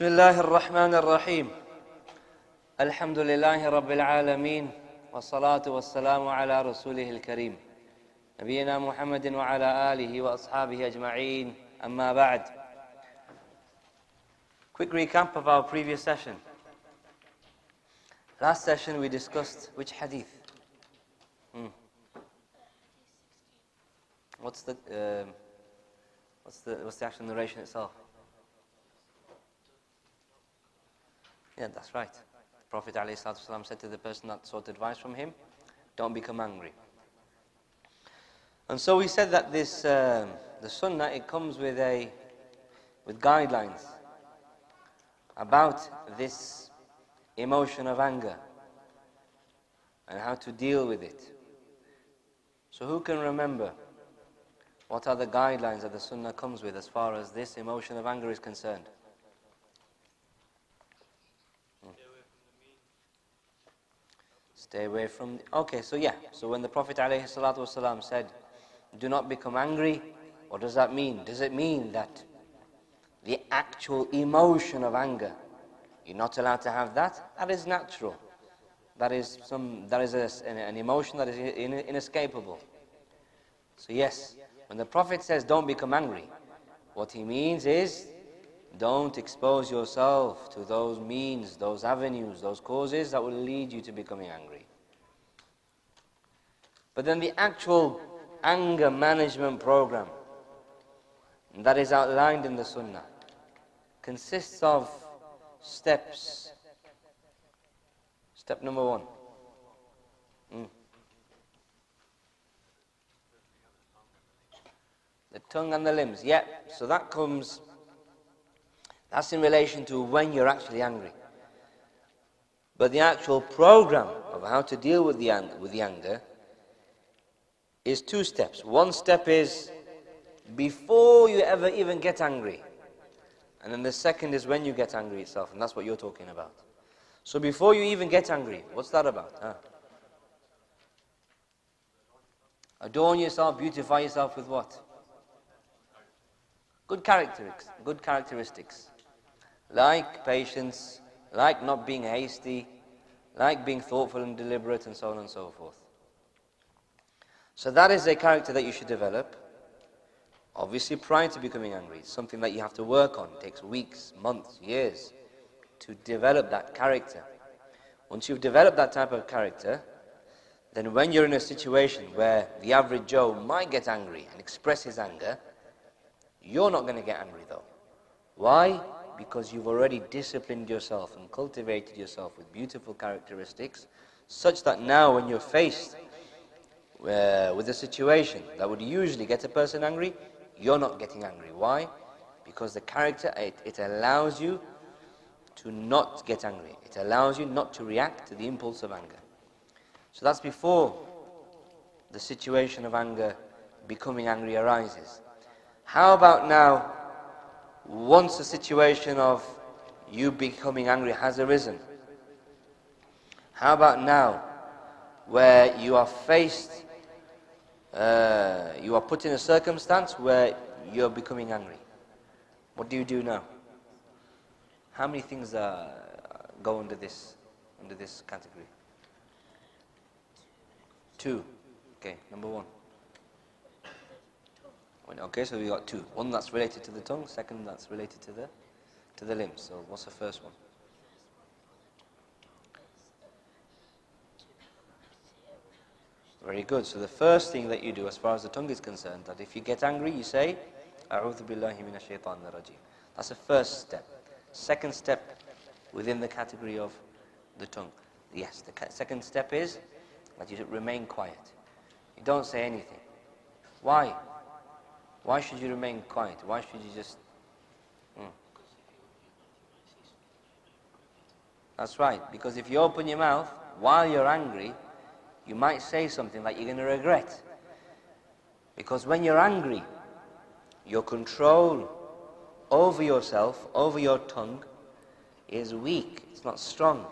بسم الله الرحمن الرحيم الحمد لله رب العالمين والصلاة والسلام على رسوله الكريم نبينا محمد وعلى آله وأصحابه أجمعين أما بعد Quick recap of our previous session. Last session we discussed which hadith? Hmm. What's the um, what's the what's the actual narration itself? Yeah, that's right. The Prophet ﷺ said to the person that sought advice from him, don't become angry. And so we said that this, um, the sunnah, it comes with a, with guidelines about this emotion of anger and how to deal with it. So who can remember what are the guidelines that the sunnah comes with as far as this emotion of anger is concerned? Stay away from. Okay, so yeah. So when the Prophet ﷺ said, Do not become angry, what does that mean? Does it mean that the actual emotion of anger, you're not allowed to have that? That is natural. That is, some, that is a, an emotion that is inescapable. So, yes, when the Prophet says, Don't become angry, what he means is, don't expose yourself to those means, those avenues, those causes that will lead you to becoming angry. But then the actual anger management program that is outlined in the Sunnah consists of steps. Step number one. Mm. The tongue and the limbs. Yeah, so that comes that's in relation to when you're actually angry. But the actual program of how to deal with the, with the anger is two steps. One step is before you ever even get angry. And then the second is when you get angry itself, and that's what you're talking about. So before you even get angry, what's that about? Huh? Adorn yourself, beautify yourself with what? Good characteristics. Good characteristics like patience, like not being hasty, like being thoughtful and deliberate, and so on and so forth. So, that is a character that you should develop. Obviously, prior to becoming angry, it's something that you have to work on. It takes weeks, months, years to develop that character. Once you've developed that type of character, then when you're in a situation where the average Joe might get angry and express his anger, you're not going to get angry though. Why? because you've already disciplined yourself and cultivated yourself with beautiful characteristics, such that now when you're faced uh, with a situation that would usually get a person angry, you're not getting angry. Why? Because the character, it, it allows you to not get angry. It allows you not to react to the impulse of anger. So that's before the situation of anger, becoming angry arises. How about now once a situation of you becoming angry has arisen, how about now, where you are faced, uh, you are put in a circumstance where you're becoming angry? What do you do now? How many things uh, go under this, under this category? Two. Okay, number one. Okay, so we got two. One that's related to the tongue, second that's related to the to the limbs. So what's the first one? Very good. So the first thing that you do as far as the tongue is concerned, that if you get angry, you say, A'udhu billahi minash. That's the first step. Second step within the category of the tongue. Yes, the second step is that you remain quiet. You don't say anything. Why? Why should you remain quiet? Why should you just. Hmm. That's right, because if you open your mouth while you're angry, you might say something that you're going to regret. Because when you're angry, your control over yourself, over your tongue, is weak, it's not strong.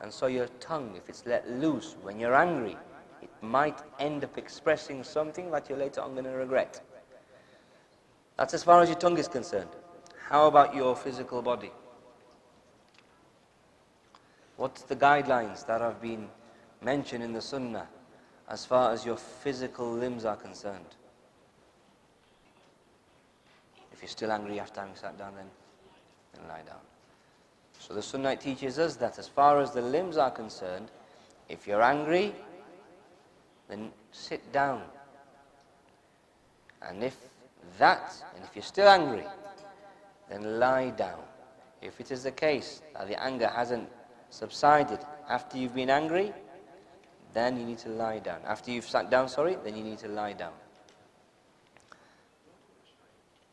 And so your tongue, if it's let loose when you're angry, it might end up expressing something that you're later on going to regret. That's as far as your tongue is concerned. How about your physical body? What's the guidelines that have been mentioned in the Sunnah as far as your physical limbs are concerned? If you're still angry after having sat down, then, then lie down. So the Sunnah teaches us that as far as the limbs are concerned, if you're angry, then sit down. And if that, and if you're still angry, then lie down. If it is the case that the anger hasn't subsided after you've been angry, then you need to lie down. After you've sat down, sorry, then you need to lie down.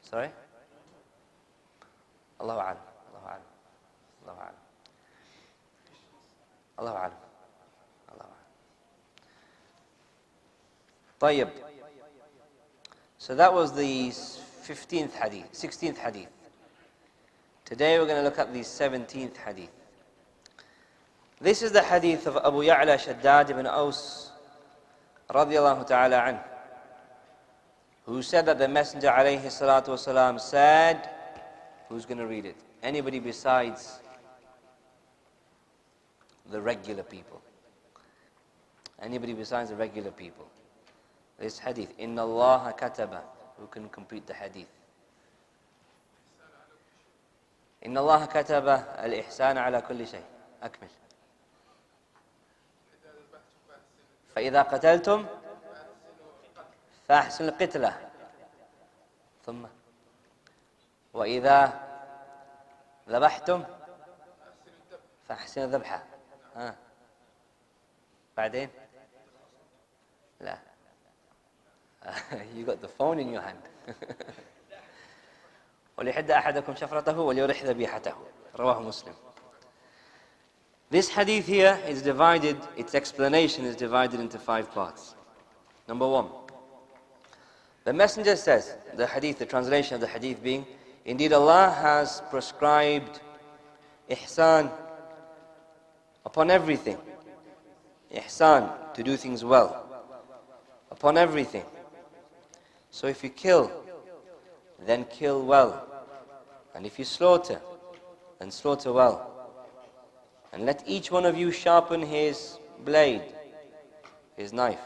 Sorry? Allahu Alam. Allahu Alam. Allahu Alam. Allahu Alam. Allahu Alam. طيب. So that was the 15th hadith, 16th hadith. Today we're going to look at the 17th hadith. This is the hadith of Abu Ya'la Shaddad ibn Aus radiallahu ta'ala anhu, who said that the Messenger alayhi salatu wasalam said, who's going to read it? Anybody besides the regular people. Anybody besides the regular people. This hadith, Inna Allah kataba, who can complete the hadith. إن الله كتب الإحسان على كل شيء أكمل فإذا قتلتم فأحسن القتلة. ثم وإذا ذبحتم فأحسن الذبحة. ها. بعدين؟ لا. You got the phone in your hand. وليحد أحدكم شفرته وليرح ذبيحته. رواه مسلم. This hadith here is divided, its explanation is divided into five parts. Number one, the messenger says, the hadith, the translation of the hadith being, indeed Allah has prescribed ihsan upon everything. Ihsan, to do things well. Upon everything. So if you kill, then kill well. And if you slaughter, then slaughter well. And let each one of you sharpen his blade, his knife,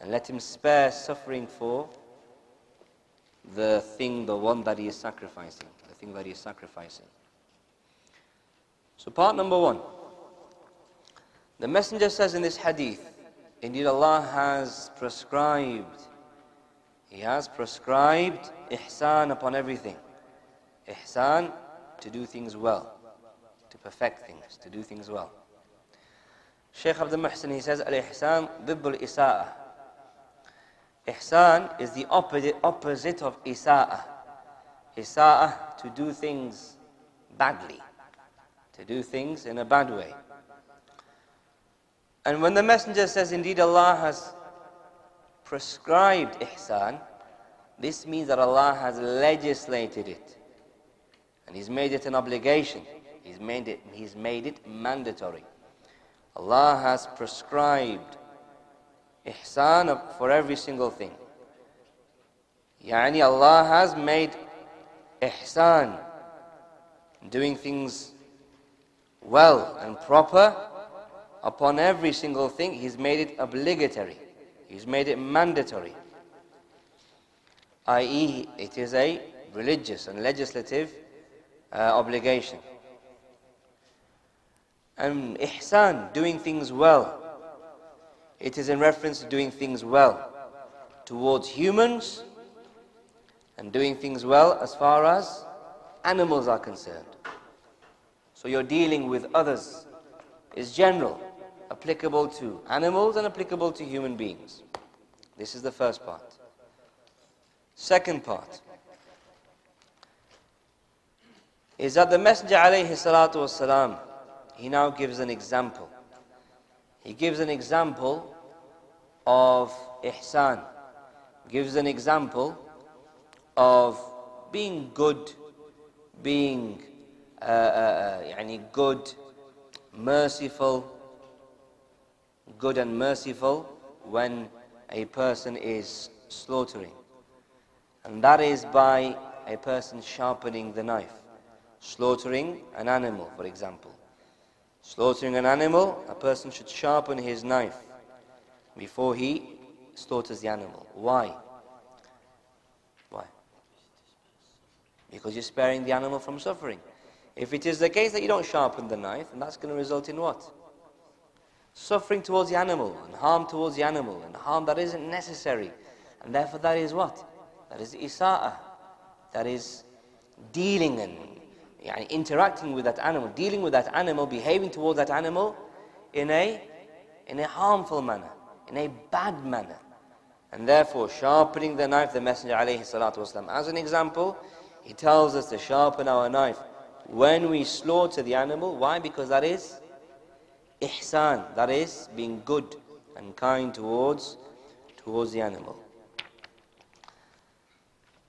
and let him spare suffering for the thing, the one that he is sacrificing, the thing that he is sacrificing. So, part number one the Messenger says in this hadith, indeed Allah has prescribed, He has prescribed ihsan upon everything. Ihsan, to do things well, perfect things, to do things well. Shaykh Abdul Muhsin, he says, Al-Ihsan bibbul isa'ah. Ihsan is the opposite, opposite of isa'ah. Isa'ah, to do things badly. To do things in a bad way. And when the Messenger says, indeed Allah has prescribed ihsan, this means that Allah has legislated it. And He's made it an obligation. He's made it, he's made it mandatory. Allah has prescribed ihsan for every single thing. Yani Allah has made ihsan, doing things well and proper upon every single thing. He's made it obligatory. He's made it mandatory. I.e., it is a religious and legislative uh, obligation. And ihsan, doing things well. It is in reference to doing things well towards humans and doing things well as far as animals are concerned. So you're dealing with others is general, applicable to animals and applicable to human beings. This is the first part. Second part. is that the Messenger alayhi he now gives an example. He gives an example of ihsan, gives an example of being good, being uh, uh, uh good, merciful, good and merciful when a person is slaughtering. And that is by a person sharpening the knife slaughtering an animal, for example. Slaughtering an animal, a person should sharpen his knife before he slaughters the animal. Why? Why? Because you're sparing the animal from suffering. If it is the case that you don't sharpen the knife, then that's going to result in what? Suffering towards the animal, and harm towards the animal, and harm that isn't necessary. And therefore, that is what? That is isa'ah. That is dealing and yani interacting with that animal, dealing with that animal, behaving towards that animal in a, in a harmful manner, in a bad manner. And therefore, sharpening the knife, the Messenger والسلام, as an example, he tells us to sharpen our knife when we slaughter the animal. Why? Because that is ihsan, that is being good and kind towards, towards the animal.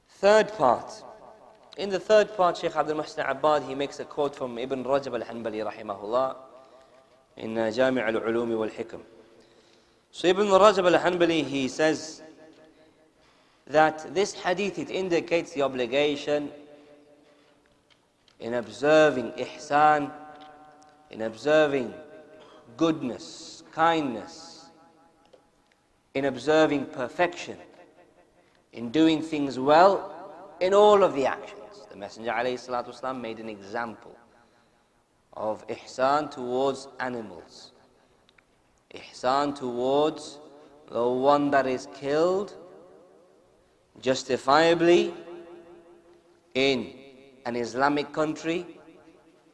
Third part. in the third part, Shaykh Abdul Muhsin Abbad, he makes a quote from Ibn Rajab al-Hanbali rahimahullah in uh, Jami' al-Ulumi wal-Hikam. So Ibn Rajab al-Hanbali, he says that this hadith, it indicates the obligation in observing ihsan, in observing goodness, kindness, in observing perfection, in doing things well, in all of the actions. The Messenger والسلام, made an example of ihsan towards animals. Ihsan towards the one that is killed justifiably in an Islamic country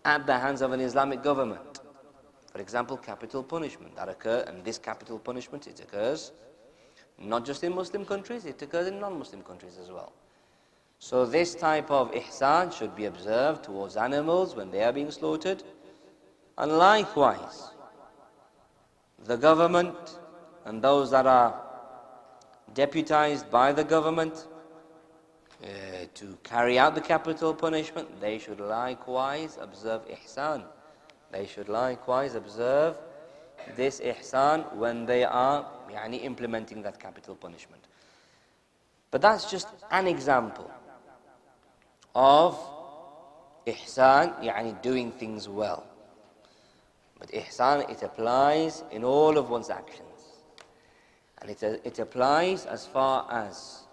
at the hands of an Islamic government. For example, capital punishment that occur, and this capital punishment it occurs not just in Muslim countries, it occurs in non-Muslim countries as well. So this type of ihsan should be observed towards animals when they are being slaughtered. And likewise, the government and those that are deputized by the government uh, to carry out the capital punishment, they should likewise observe ihsan. They should likewise observe this ihsan when they are yani, implementing that capital punishment. But that's just an example of ihsan, yani doing things well. But ihsan, it applies in all of one's actions. And it, it applies as far as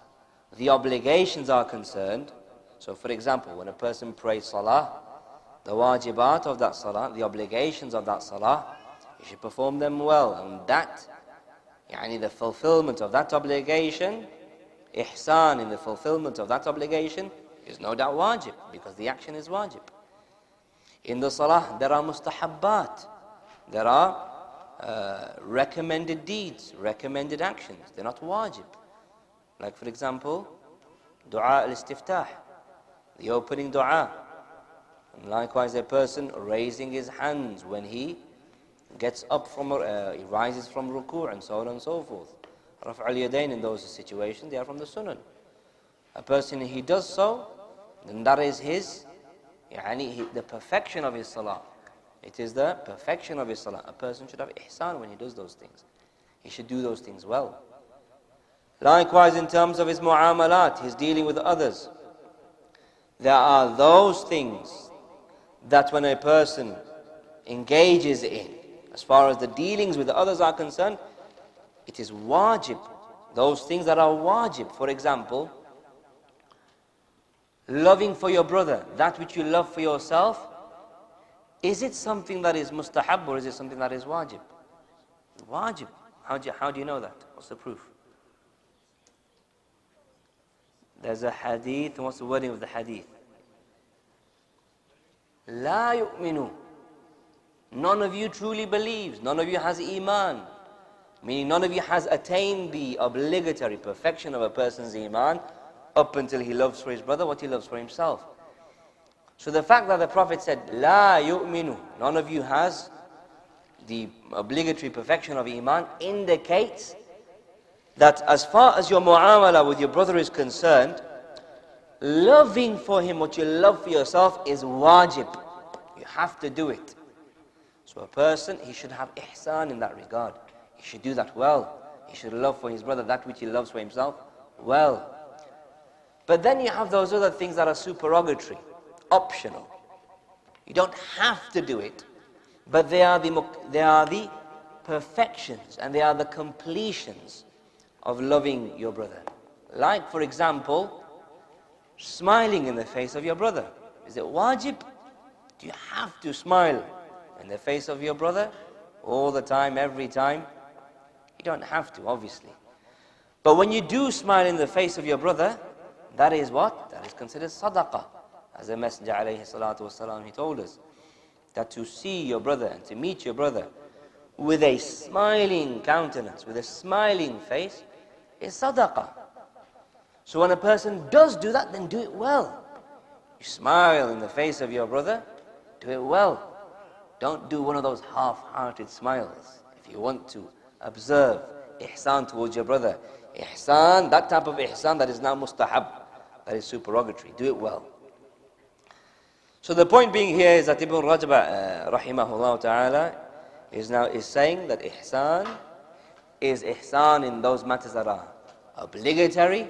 the obligations are concerned. So, for example, when a person prays salah, the wajibat of that salah, the obligations of that salah, he should perform them well. And that, yani the fulfillment of that obligation, ihsan in the fulfillment of that obligation, is no doubt wajib because the action is wajib. In the salah, there are mustahabbat. There are uh, recommended deeds, recommended actions. They're not wajib. Like, for example, dua al-istiftah, the opening dua. And likewise, a person raising his hands when he gets up from, uh, he rises from ruku' and so on and so forth. Raf al-yadain in those situations, they are from the sunnah. A person, he does so, then that is his, the perfection of his salah. It is the perfection of his salah. A person should have ihsan when he does those things. He should do those things well. Likewise, in terms of his mu'amalat, his dealing with others, there are those things that when a person engages in, as far as the dealings with others are concerned, it is wajib. Those things that are wajib, for example, loving for your brother, that which you love for yourself, is it something that is mustahab or is it something that is wajib? Wajib. How do you, how do you know that? What's the proof? There's a hadith, and what's the wording of the hadith? لا yu'minu. None of you truly believes, none of you has iman. Meaning none of you has attained the obligatory perfection of a person's iman up until he loves for his brother what he loves for himself. So the fact that the Prophet said, La yu'minu, none of you has the obligatory perfection of Iman, indicates that as far as your mu'amala with your brother is concerned, loving for him what you love for yourself is wajib. You have to do it. So a person, he should have ihsan in that regard. He should do that well. He should love for his brother that which he loves for himself well. But then you have those other things that are supererogatory, optional. You don't have to do it, but they are the, they are the perfections and they are the completions of loving your brother. Like, for example, smiling in the face of your brother. Is it wajib? Do you have to smile in the face of your brother all the time, every time? You don't have to, obviously. But when you do smile in the face of your brother, that is what? That is considered sadaqah. As the Messenger alayhi salatu wasalam, he told us that to see your brother and to meet your brother with a smiling countenance, with a smiling face, is sadaqah. So when a person does do that, then do it well. You smile in the face of your brother, do it well. Don't do one of those half-hearted smiles. If you want to observe ihsan towards your brother, ihsan, that type of ihsan that is now mustahab, that is supererogatory. Do it well. So the point being here is that Ibn Rajab, uh, rahimahullah ta'ala, is now is saying that ihsan is ihsan in those matters that are obligatory,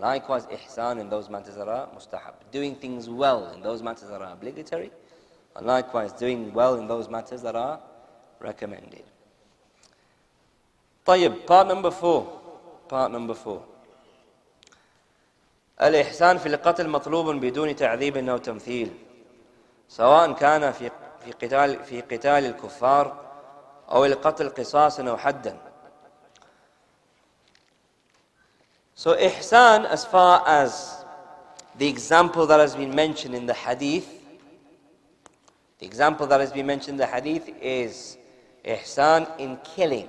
likewise ihsan in those matters that are mustahab. Doing things well in those matters that are obligatory, and likewise doing well in those matters that are recommended. طيب, part number four. Part number four. الإحسان في القتل مطلوب بدون تعذيب أو تمثيل سواء كان في في قتال في قتال الكفار أو القتل قصاصا أو حدا So ihsan as far as the example that has been mentioned in the hadith the example that has been mentioned in the hadith is ihsan in killing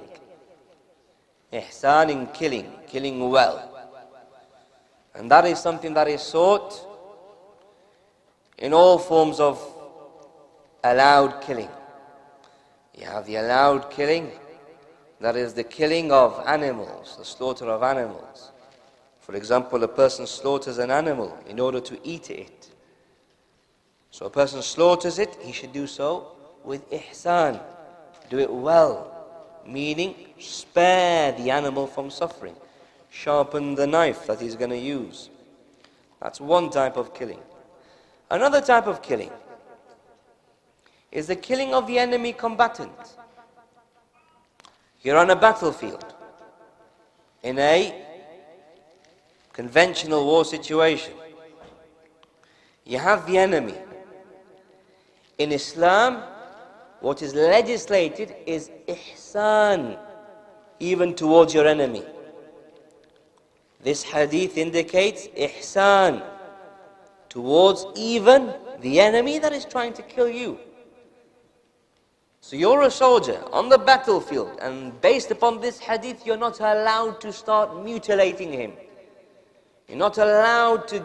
ihsan in killing killing well and that is something that is sought in all forms of allowed killing. You have the allowed killing, that is the killing of animals, the slaughter of animals. For example, a person slaughters an animal in order to eat it. So a person slaughters it, he should do so with ihsan. Do it well, meaning spare the animal from suffering. Sharpen the knife that he's going to use. That's one type of killing. Another type of killing is the killing of the enemy combatant. You're on a battlefield in a conventional war situation. You have the enemy. In Islam, what is legislated is ihsan, even towards your enemy. This hadith indicates ihsan towards even the enemy that is trying to kill you. So you're a soldier on the battlefield, and based upon this hadith, you're not allowed to start mutilating him. You're not allowed to,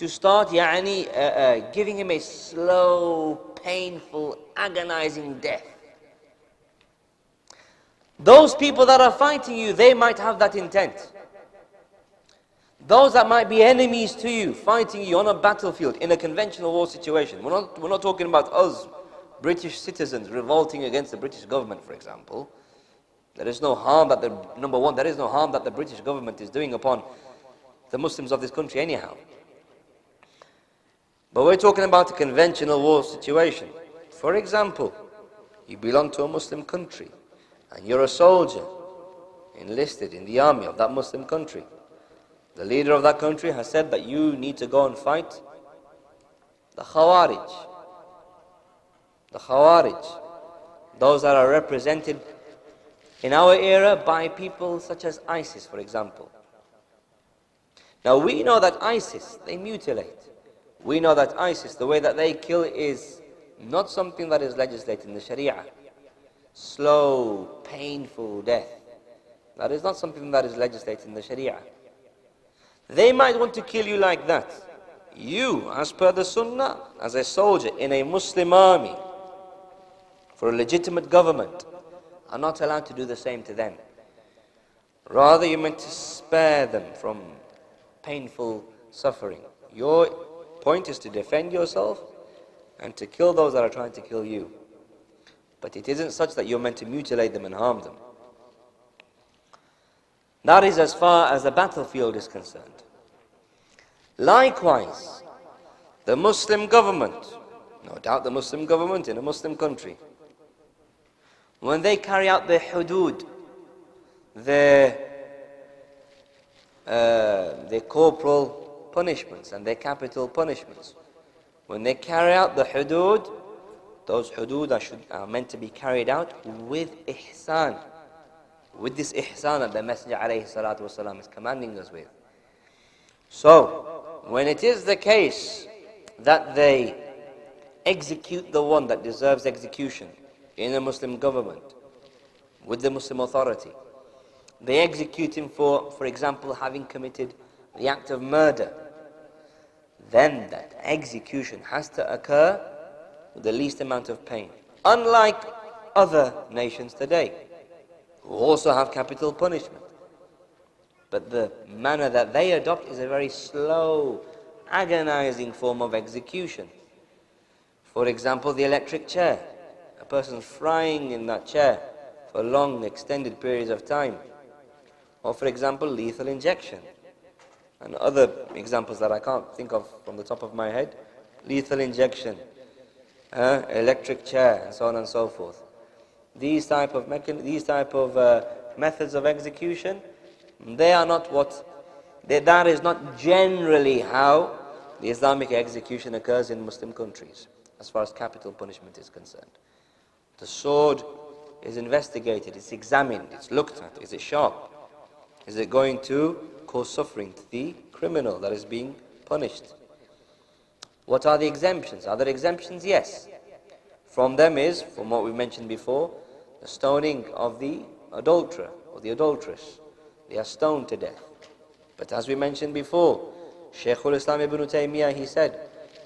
to start yani, uh, uh, giving him a slow, painful, agonizing death. Those people that are fighting you, they might have that intent. Those that might be enemies to you, fighting you on a battlefield in a conventional war situation. We're not, we're not talking about us, British citizens, revolting against the British government, for example. There is no harm that the, number one, there is no harm that the British government is doing upon the Muslims of this country, anyhow. But we're talking about a conventional war situation. For example, you belong to a Muslim country and you're a soldier enlisted in the army of that Muslim country. The leader of that country has said that you need to go and fight the Khawarij. The Khawarij. Those that are represented in our era by people such as ISIS, for example. Now we know that ISIS, they mutilate. We know that ISIS, the way that they kill is not something that is legislated in the Sharia. Slow, painful death. That is not something that is legislated in the Sharia. They might want to kill you like that. You, as per the Sunnah, as a soldier in a Muslim army, for a legitimate government, are not allowed to do the same to them. Rather, you're meant to spare them from painful suffering. Your point is to defend yourself and to kill those that are trying to kill you. But it isn't such that you're meant to mutilate them and harm them. That is as far as the battlefield is concerned. Likewise, the Muslim government, no doubt the Muslim government in a Muslim country, when they carry out their hudud, their, uh, their corporal punishments and their capital punishments, when they carry out the hudud, those hudud are, should, are meant to be carried out with ihsan. With this ihsan that the Messenger والسلام, is commanding us with. So, when it is the case that they execute the one that deserves execution in a Muslim government, with the Muslim authority, they execute him for, for example, having committed the act of murder, then that execution has to occur with the least amount of pain. Unlike other nations today, who also have capital punishment. But the manner that they adopt is a very slow, agonizing form of execution. For example, the electric chair. A person frying in that chair for long, extended periods of time. Or, for example, lethal injection. And other examples that I can't think of from the top of my head. Lethal injection, uh, electric chair, and so on and so forth. These type of, these type of uh, methods of execution, they are not what, they, that is not generally how the Islamic execution occurs in Muslim countries, as far as capital punishment is concerned. The sword is investigated, it's examined, it's looked at. Is it sharp? Is it going to cause suffering to the criminal that is being punished? What are the exemptions? Are there exemptions? Yes. From them is, from what we mentioned before, the stoning of the adulterer or the adulteress. They are stoned to death. But as we mentioned before, Shaykhul Islam ibn Taymiyyah, he said,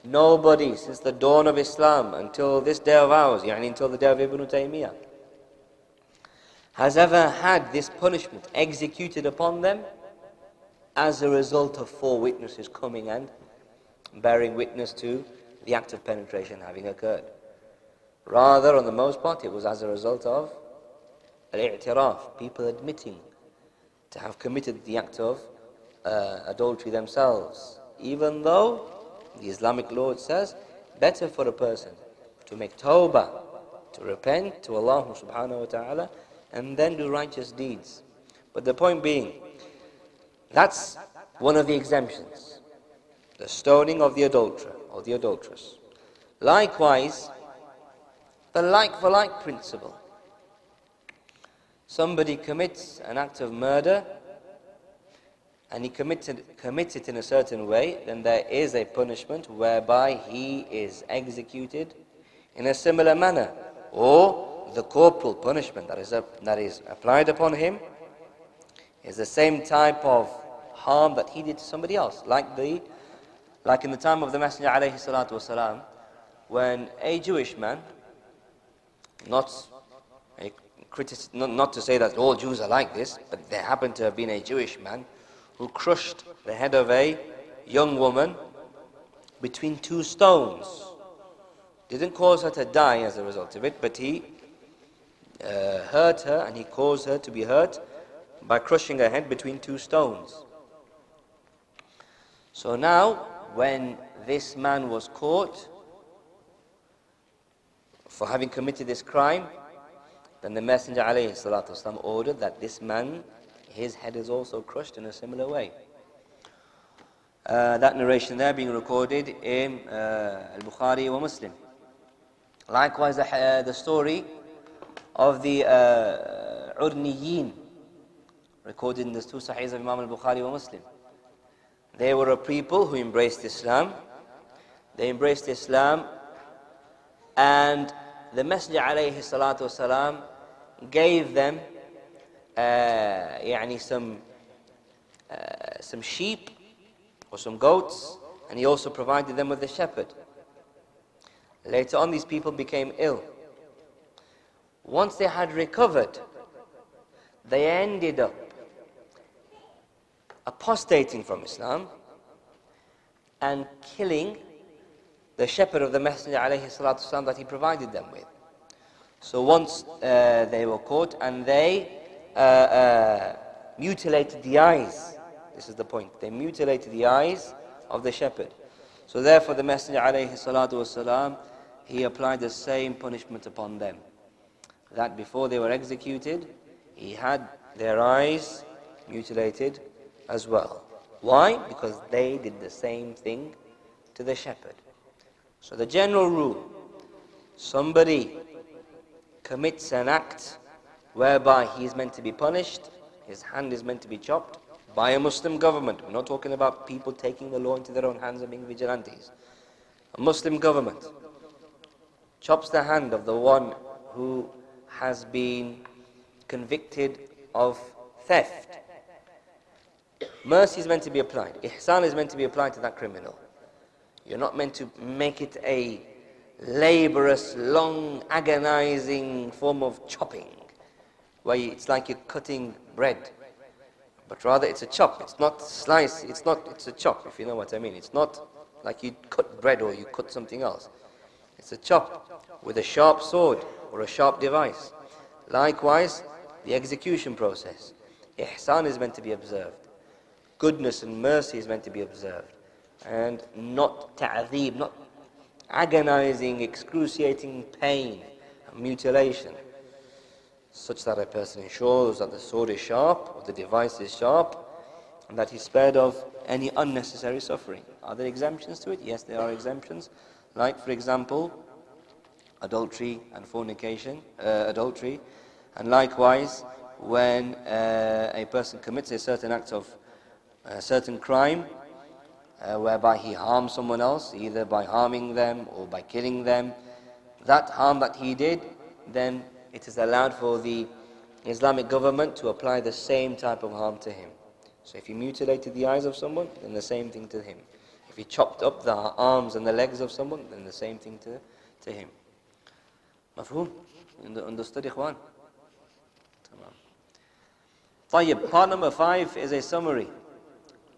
nobody since the dawn of Islam until this day of ours, yani until the day of Ibn Taymiyyah, has ever had this punishment executed upon them as a result of four witnesses coming and bearing witness to the act of penetration having occurred. Rather, on the most part, it was as a result of al-i'tiraf, people admitting to have committed the act of uh, adultery themselves. Even though the Islamic law says, better for a person to make tawbah, to repent to Allah subhanahu wa ta'ala, and then do righteous deeds. But the point being, that's one of the exemptions the stoning of the adulterer or the adulteress. Likewise, the like for like principle. Somebody commits an act of murder and he committed, commits it in a certain way, then there is a punishment whereby he is executed in a similar manner. Or the corporal punishment that is, that is applied upon him is the same type of harm that he did to somebody else, like the like in the time of the Messenger alayhi when a Jewish man, not, a critic, not, not to say that all Jews are like this, but there happened to have been a Jewish man who crushed the head of a young woman between two stones. Didn't cause her to die as a result of it, but he uh, hurt her and he caused her to be hurt by crushing her head between two stones. So now, when this man was caught for having committed this crime, then the Messenger والسلام, ordered that this man, his head is also crushed in a similar way. Uh, that narration there being recorded in uh, Al-Bukhari wa Muslim. Likewise, the, uh, the story of the uh, Urniyin, recorded in the two Sahihs of Imam Al-Bukhari wa Muslim. They were a people who embraced Islam. They embraced Islam and the Messenger alayhi salatu wasalam gave them uh, يعني some, uh, some sheep or some goats and he also provided them with a shepherd. Later on these people became ill. Once they had recovered, they ended up apostating from Islam and killing the shepherd of the Messenger والسلام, that he provided them with. So once uh, they were caught and they uh, uh, mutilated the eyes. This is the point. They mutilated the eyes of the shepherd. So therefore the Messenger والسلام, he applied the same punishment upon them. that before they were executed, he had their eyes mutilated as well. Why? Because they did the same thing to the shepherd. So the general rule, somebody commits an act whereby he is meant to be punished, his hand is meant to be chopped by a Muslim government. We're not talking about people taking the law into their own hands and being vigilantes. A Muslim government chops the hand of the one who has been convicted of theft. Mercy is meant to be applied. Ihsan is meant to be applied to that criminal. You're not meant to make it a laborious, long, agonizing form of chopping, where it's like you're cutting bread. But rather it's a chop. It's not slice. It's not, it's a chop, if you know what I mean. It's not like you cut bread or you cut something else. It's a chop with a sharp sword or a sharp device. Likewise, the execution process. Ihsan is meant to be observed. Goodness and mercy is meant to be observed. And not ta'zeeb, not agonizing, excruciating pain mutilation. Such that a person ensures that the sword is sharp, or the device is sharp, and that he's spared of any unnecessary suffering. Are there exemptions to it? Yes, there are exemptions. Like, for example, adultery and fornication, uh, adultery, and likewise, when uh, a person commits a certain act of a certain crime uh, whereby he harmed someone else, either by harming them or by killing them, that harm that he did, then it is allowed for the Islamic government to apply the same type of harm to him. So if he mutilated the eyes of someone, then the same thing to him. If he chopped up the arms and the legs of someone, then the same thing to, to him. Mafhum? Understood, Ikhwan? Tamam. Tayyib. Part number five is a summary.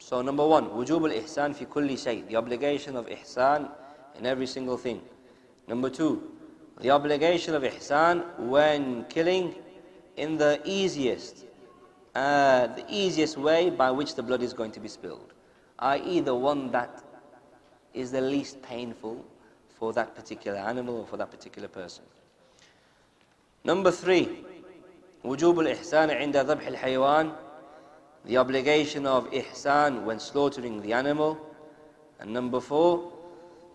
So number one, وجوب الإحسان في كل شيء. The obligation of ihsan in every single thing. Number two, the obligation of ihsan when killing in the easiest, uh, the easiest way by which the blood is going to be spilled, i.e., the one that is the least painful for that particular animal or for that particular person. Number three, وجوب الإحسان عند ذبح الحيوان the obligation of ihsan when slaughtering the animal. And number four,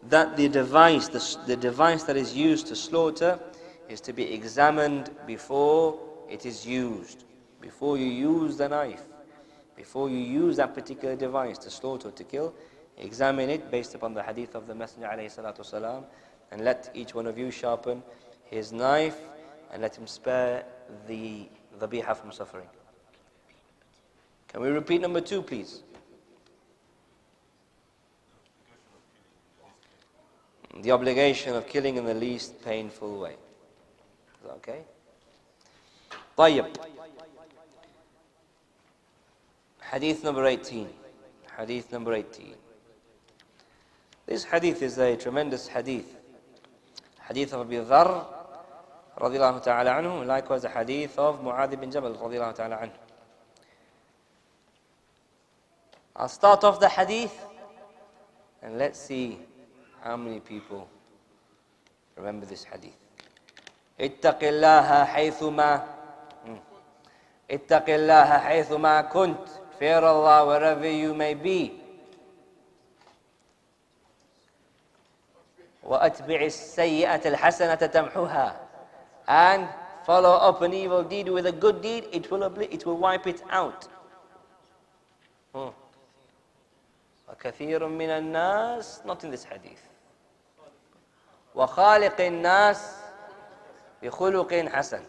that the device, the, the device that is used to slaughter is to be examined before it is used. Before you use the knife, before you use that particular device to slaughter, to kill, examine it based upon the hadith of the Messenger والسلام, and let each one of you sharpen his knife and let him spare the dhabiha from suffering. Can we repeat number two, please? The obligation of killing in the least painful way. Is that okay? طيب. Hadith number 18. Hadith number 18. This hadith is a tremendous hadith. Hadith of Abu Dharr رضي الله تعالى عنه likewise a hadith of Mu'adh bin Jabal رضي الله تعالى عنه I'll start off the hadith and let's see how many people remember this hadith. اتق الله حيثما اتق الله حيثما كنت fear Allah wherever you may be وأتبع السيئة الحسنة تمحوها and follow up an evil deed with a good deed it will, it will wipe it out hmm. وكثير من الناس not in this hadith وخالق الناس بخلق حسن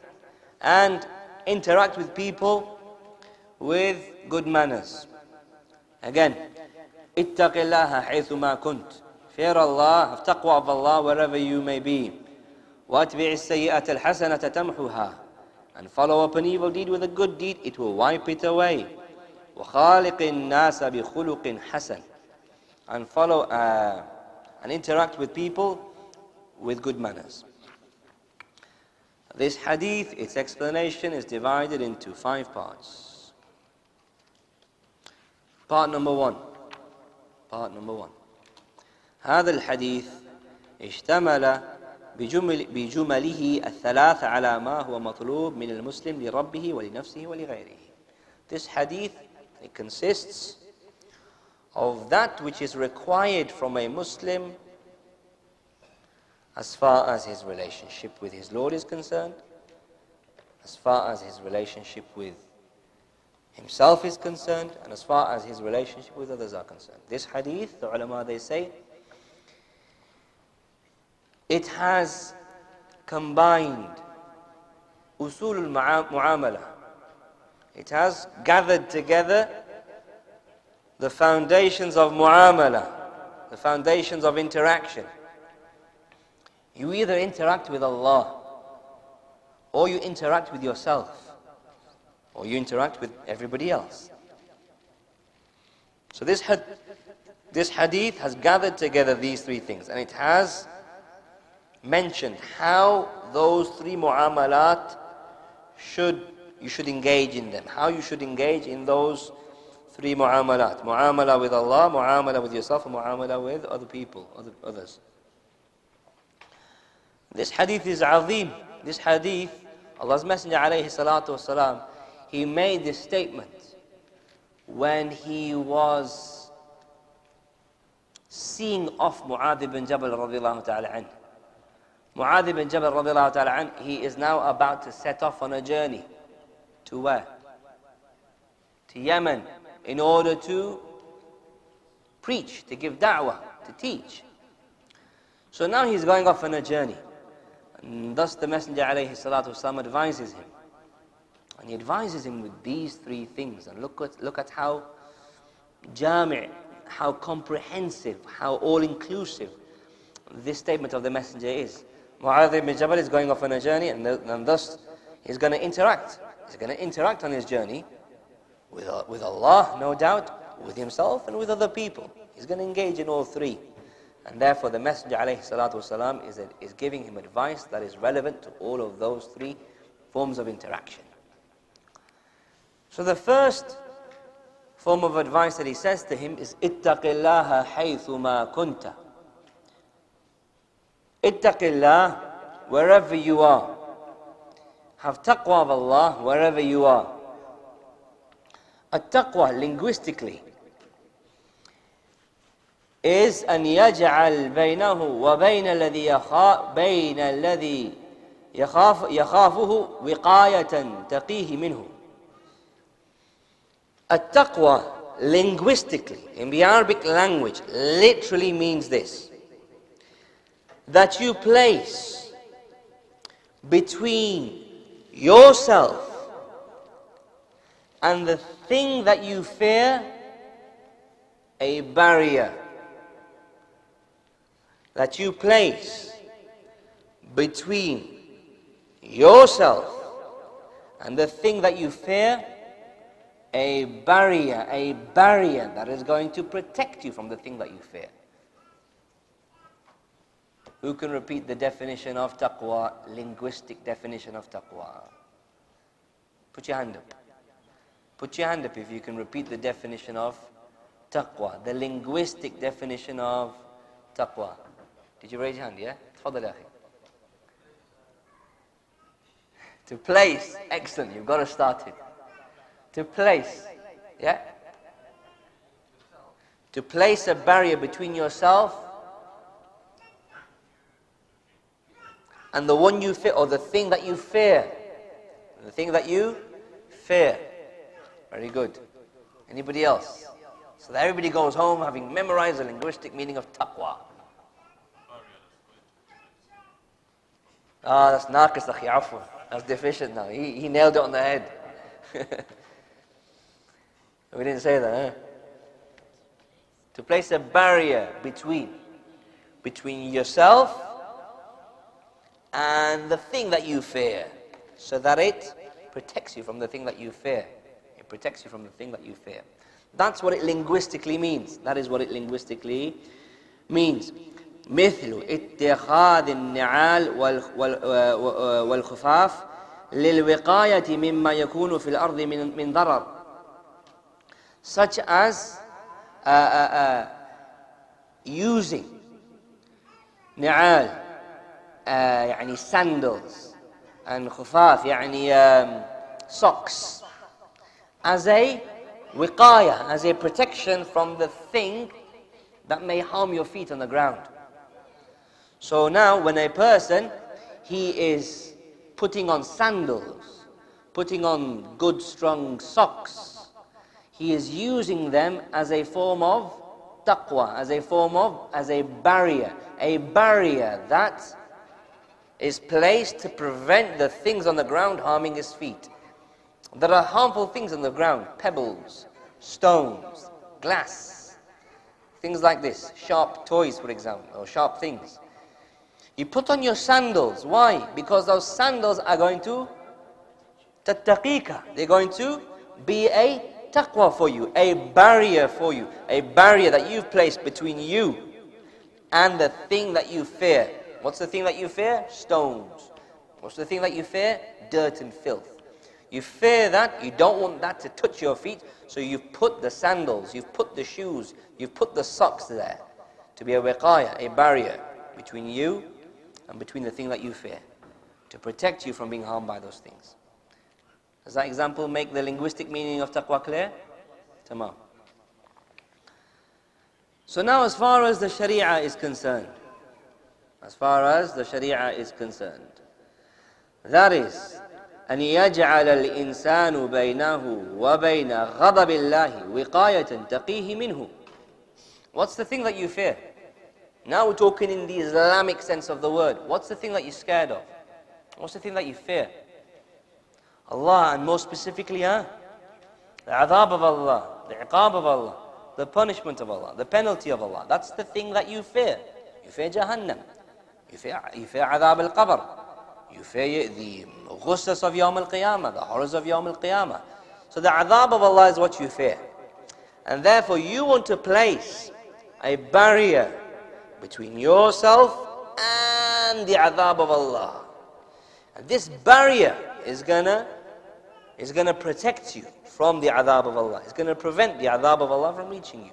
and interact with people with good manners again اتق الله حيثما كنت fear Allah have taqwa of Allah wherever you may be واتبع السيئة الحسنة تمحوها and follow up an evil deed with a good deed it will wipe it away وخالق الناس بخلق حسن and follow uh, and interact with people with good manners. This hadith, its explanation is divided into five parts. Part number one. Part number one. هذا الحديث اشتمل بجمل بجمله الثلاث على ما هو مطلوب من المسلم لربه ولنفسه ولغيره. This hadith it consists of that which is required from a Muslim as far as his relationship with his Lord is concerned, as far as his relationship with himself is concerned, and as far as his relationship with others are concerned. This hadith, the ulama they say, it has combined usul al-mu'amala. It has gathered together the foundations of mu'amala, the foundations of interaction. You either interact with Allah, or you interact with yourself, or you interact with everybody else. So this, had, this hadith has gathered together these three things, and it has mentioned how those three mu'amalat should you should engage in them. How you should engage in those three mu'amalat. Mu'amala with Allah, mu'amala with yourself, and mu'amala with other people, other, others. This hadith is azim. This hadith, Allah's Messenger alayhi salatu wasalam, he made this statement when he was seeing off Mu'adh ibn Jabal radiallahu ta'ala anhu. Mu'adh ibn Jabal radiallahu ta'ala anhu, he is now about to set off on a journey. To where? To Yemen, in order to preach, to give da'wah, to teach. So now he's going off on a journey. And thus the Messenger wasalam advises him. And he advises him with these three things. And look at, look at how jami', how comprehensive, how all-inclusive this statement of the Messenger is. Mu'adh ibn Jabal is going off on a journey and, and thus he's going to interact. He's going to interact on his journey with, with Allah, no doubt, with himself and with other people. He's going to engage in all three. And therefore the Messenger والسلام, is, is giving him advice that is relevant to all of those three forms of interaction. So the first form of advice that he says to him is اتق الله حيث ما كنت Ittaqillah wherever you are. Have taqwa of Allah wherever you are. At-taqwa linguistically is أن يجعل بينه وبين الذي يخاف بين الذي يخاف يخافه وقاية تقيه منه. At-taqwa linguistically in the Arabic language literally means this that you place between yourself and the thing that you fear a barrier that you place between yourself and the thing that you fear a barrier a barrier that is going to protect you from the thing that you fear who can repeat the definition of taqwa, linguistic definition of taqwa? Put your hand up. Put your hand up if you can repeat the definition of taqwa, the linguistic definition of taqwa. Did you raise your hand, yeah? تفضل يا To place, excellent, you've got to start it. To place, yeah? To place a barrier between yourself and the one you fear, or the thing that you fear. The thing that you fear. Very good. Anybody else? So that everybody goes home having memorized the linguistic meaning of taqwa. Ah, that's naqis. That's deficient now. He, he nailed it on the head. we didn't say that, huh? To place a barrier between, between yourself and the thing that you fear, so that it protects you from the thing that you fear It protects you from the thing that you fear. That's what it linguistically means. That is what it linguistically means. مثل اتخاذ النعال والخفاف للوقاية مما يكون في الأرض من من ضرر such as uh, uh, uh, using نعال uh, يعني sandals and خفاف يعني um, socks as a wiqaya, as a protection from the thing that may harm your feet on the ground. So now when a person, he is putting on sandals, putting on good strong socks, he is using them as a form of taqwa, as a form of, as a barrier, a barrier that is placed to prevent the things on the ground harming his feet. There are harmful things on the ground, pebbles, stones, glass, things like this, sharp toys, for example, or sharp things. You put on your sandals. Why? Because those sandals are going to tattaqika. They're going to be a taqwa for you, a barrier for you, a barrier that you've placed between you and the thing that you fear. What's the thing that you fear? Stones. What's the thing that you fear? Dirt and filth. You fear that, you don't want that to touch your feet, so you've put the sandals, you've put the shoes, you've put the socks there to be a wiqaya, a barrier between you and between the thing that you fear, to protect you from being harmed by those things. Does that example make the linguistic meaning of taqwa clear? Tamam. So now as far as the sharia is concerned, as far as the sharia is concerned, that is أن يجعل الإنسان بينه وبين غضب الله وقاية تقيه منه What's the thing that you fear? Now we're talking in the Islamic sense of the word. What's the thing that you're scared of? What's the thing that you fear? Allah and more specifically, huh? the adhab of Allah, the iqab of Allah, the punishment of Allah, the penalty of Allah. That's the thing that you fear. You fear Jahannam. You fear, you fear adhab al-qabr. You fear the ghusas of Yawm al-Qiyamah, the horrors of Yawm al-Qiyamah. So the adhab of Allah is what you fear. And therefore you want to place a barrier between yourself and the adhab of Allah. And this barrier is gonna is gonna protect you from the adhab of Allah. It's gonna prevent the adhab of Allah from reaching you.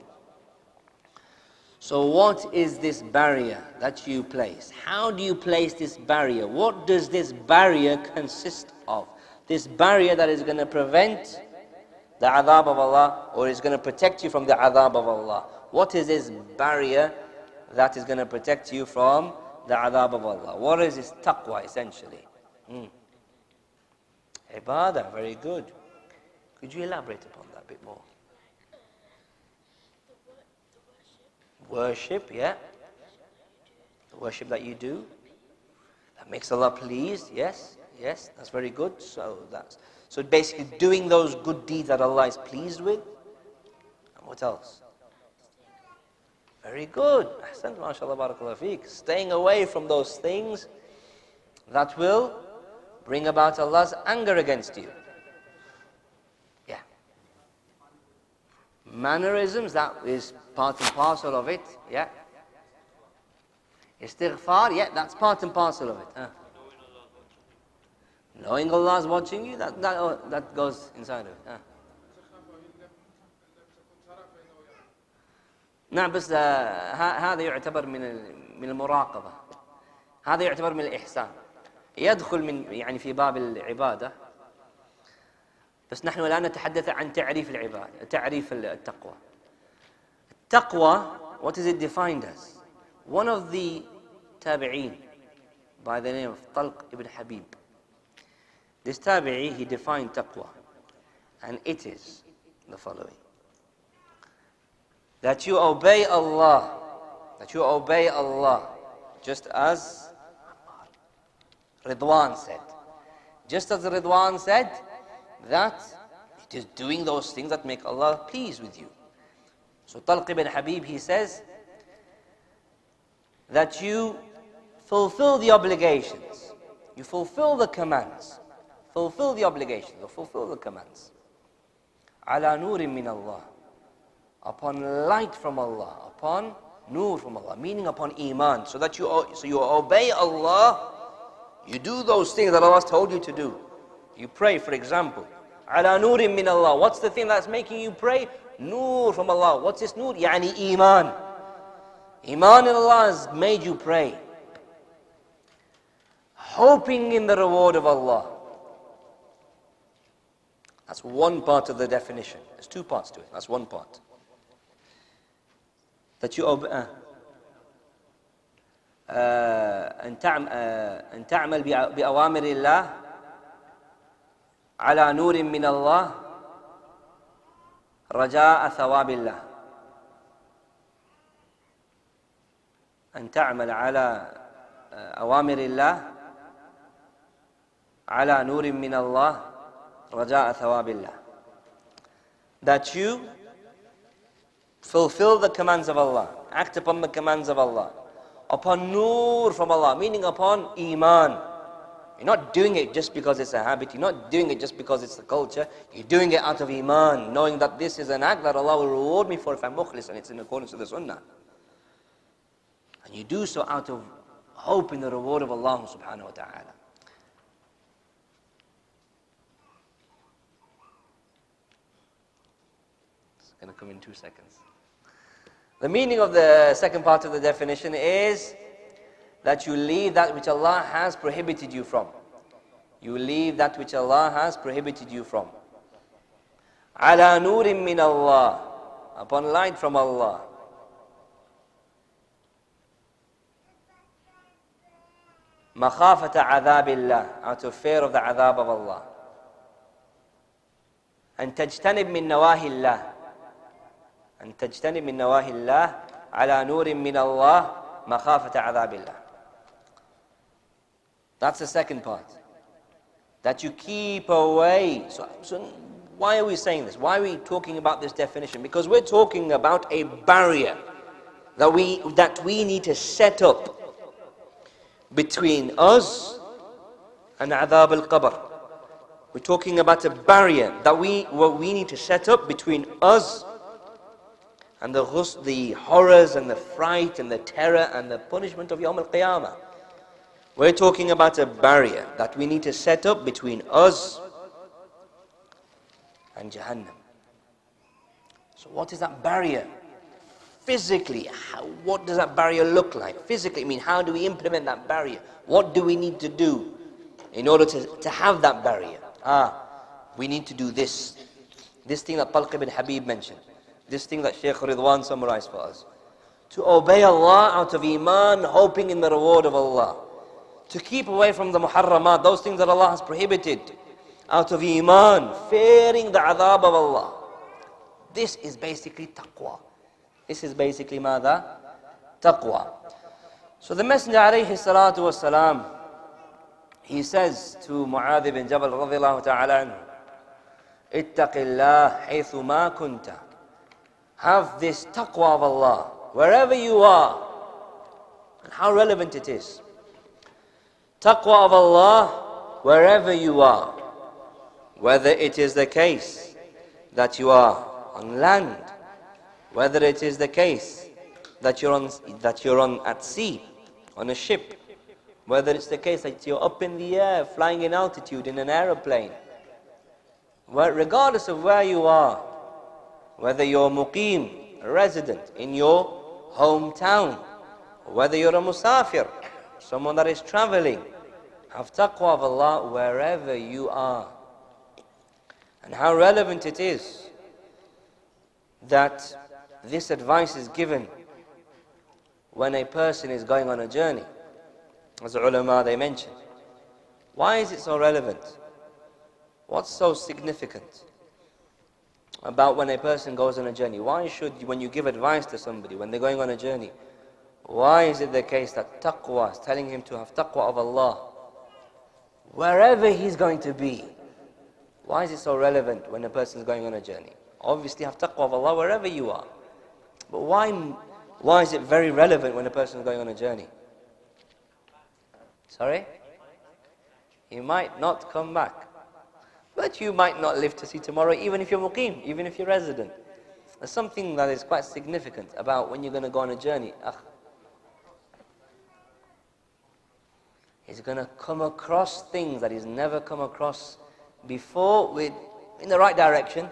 So, what is this barrier that you place? How do you place this barrier? What does this barrier consist of? This barrier that is going to prevent the adhab of Allah or is going to protect you from the adhab of Allah. What is this barrier that is going to protect you from the adhab of Allah? What is this taqwa essentially? Mm. Ibadah, very good. Could you elaborate upon that a bit more? Worship, yeah. The worship that you do. That makes Allah pleased, yes, yes, that's very good. So that's so basically doing those good deeds that Allah is pleased with. And what else? Very good. Ahsan, mashallah, barakallah feek. Staying away from those things that will bring about Allah's anger against you. Mannerisms, that is part and parcel of it, yeah. Istighfar, yeah, that's part and parcel of it. Huh? Knowing Allah is watching you, that, that, oh, that goes inside of it. Huh? نعم بس هذا يعتبر من من المراقبة هذا يعتبر من الإحسان يدخل من يعني في باب العبادة بس نحن الآن نتحدث عن تعريف العبادة تعريف التقوى Taqwa, what is it defined as? One of the tabi'een by the name of Talq ibn Habib. This tabi'i, he defined taqwa. And it is the following. That you obey Allah. That you obey Allah. Just as Ridwan said. Just as Ridwan said, that it is doing those things that make Allah pleased with you. So Talq ibn Habib, he says that you fulfill the obligations, you fulfill the commands, fulfill the obligations, or fulfill the commands. Ala nurim min Allah, upon light from Allah, upon nur from Allah, meaning upon iman, so that you so you obey Allah, you do those things that Allah has told you to do. You pray, for example. Ala nurim min Allah. What's the thing that's making you pray? Nur from Allah. What's this nur? Yani Iman. Iman in Allah has made you pray. hoping in the reward of Allah. That's one part of the definition. There's two parts to it. That's one part. That you obey. Uh, أن تعمل بأوامر الله على نور من الله رجاء ثواب الله أن تعمل على أوامر الله على نور من الله رجاء ثواب الله that you fulfill the commands of Allah act upon the commands of Allah upon nur from Allah meaning upon iman you're not doing it just because it's a habit. You're not doing it just because it's the culture. You're doing it out of iman knowing that this is an act that Allah will reward me for if I'm mukhlis and it's in accordance with the sunnah. And you do so out of hope in the reward of Allah subhanahu wa ta'ala. It's going to come in two seconds. The meaning of the second part of the definition is that you leave that which Allah has prohibited you from. You leave that which Allah has prohibited you from. Ala nurim min Allah. Upon light from Allah. Makhafata adhabillah. Out of fear of the adhab of Allah. أن تجتنب من نواهي الله أن تجتنب من نواهي الله على نور من الله مخافة عذاب الله that's the second part. That you keep away. So, so why are we saying this? Why are we talking about this definition? Because we're talking about a barrier that we, that we need to set up between us and adhab al-qabr. We're talking about a barrier that we, what we need to set up between us and the, the horrors and the fright and the terror and the punishment of Yawm al-Qiyamah. We're talking about a barrier that we need to set up between us and Jahannam. So what is that barrier? Physically, how, what does that barrier look like? Physically, I mean, how do we implement that barrier? What do we need to do in order to, to have that barrier? Ah, we need to do this. This thing that Talq ibn Habib mentioned. This thing that Shaykh Ridwan summarized for us. To obey Allah out of Iman, hoping in the reward of Allah to keep away from the muharramat, those things that Allah has prohibited, out of iman, fearing the adhab of Allah. This is basically taqwa. This is basically mada? Taqwa. So the Messenger alayhi salatu wasalam, he says to Mu'adh ibn Jabal radiallahu ta'ala anhu, اتق have this taqwa of Allah wherever you are and how relevant it is Taqwa of Allah wherever you are, whether it is the case that you are on land, whether it is the case that you're on, that you're on at sea, on a ship, whether it's the case that you're up in the air, flying in altitude in an aeroplane, regardless of where you are, whether you're muqim, a resident in your hometown, whether you're a musafir, someone that is traveling, have taqwa of Allah wherever you are. And how relevant it is that this advice is given when a person is going on a journey. As the ulama they mentioned. Why is it so relevant? What's so significant? about when a person goes on a journey. Why should, when you give advice to somebody, when they're going on a journey, why is it the case that taqwa is telling him to have taqwa of Allah wherever he's going to be? Why is it so relevant when a person is going on a journey? Obviously, have taqwa of Allah wherever you are. But why, why is it very relevant when a person is going on a journey? Sorry? He might not come back. But you might not live to see tomorrow, even if you're muqim, even if you're resident. There's something that is quite significant about when you're going to go on a journey. He's going to come across things that he's never come across before with, in the right direction.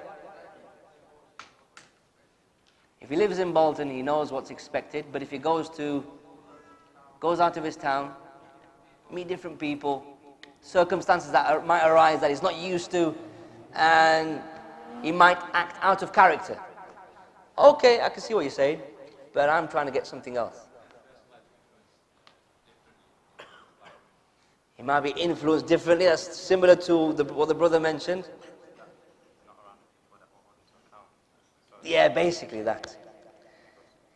If he lives in Bolton, he knows what's expected. But if he goes to, goes out of his town, meet different people, circumstances that are, might arise that he's not used to, and he might act out of character. Okay, I can see what you're saying, but I'm trying to get something else. He might be influenced differently. That's similar to the, what the brother mentioned. Yeah, basically that.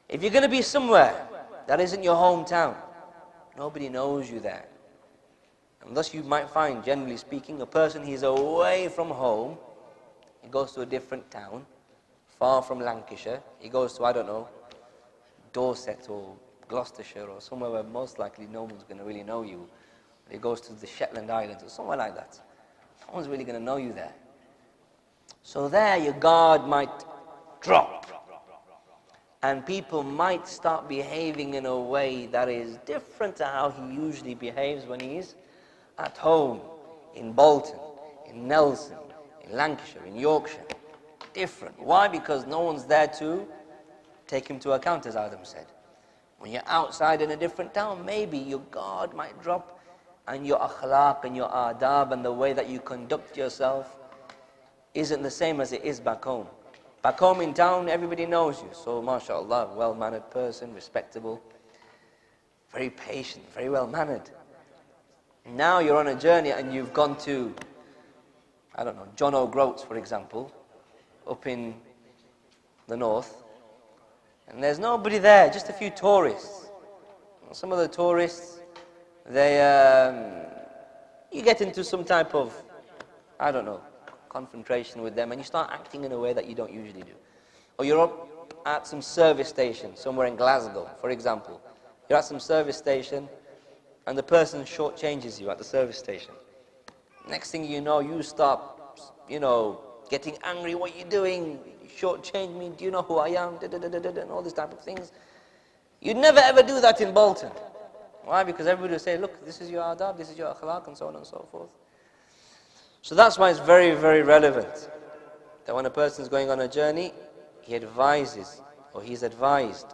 If you're going to be somewhere that isn't your hometown, nobody knows you there. And thus you might find, generally speaking, a person he's away from home, he goes to a different town, far from Lancashire, he goes to, I don't know, Dorset or Gloucestershire or somewhere where most likely no one's going to really know you. He goes to the Shetland Islands or somewhere like that. No one's really going to know you there. So there your guard might drop. And people might start behaving in a way that is different to how he usually behaves when he's at home, in Bolton, in Nelson, in Lancashire, in Yorkshire. Different. Why? Because no one's there to take him to account, as Adam said. When you're outside in a different town, maybe your guard might drop and your akhlaq and your adab and the way that you conduct yourself isn't the same as it is back home. Back home in town, everybody knows you. So, mashallah, well mannered person, respectable, very patient, very well mannered. Now you're on a journey and you've gone to, I don't know, John O'Groats, for example, up in the north. And there's nobody there, just a few tourists. Some of the tourists they, um, you get into some type of, I don't know, confrontation with them and you start acting in a way that you don't usually do. Or you're up at some service station somewhere in Glasgow, for example. You're at some service station and the person shortchanges you at the service station. Next thing you know, you start, you know, getting angry. What are you doing? Shortchange me. Do you know who I am? And all these type of things. You'd never ever do that in Bolton. Why? Because everybody will say, look, this is your adab, this is your akhlaq, and so on and so forth. So that's why it's very, very relevant that when a person is going on a journey, he advises, or he's advised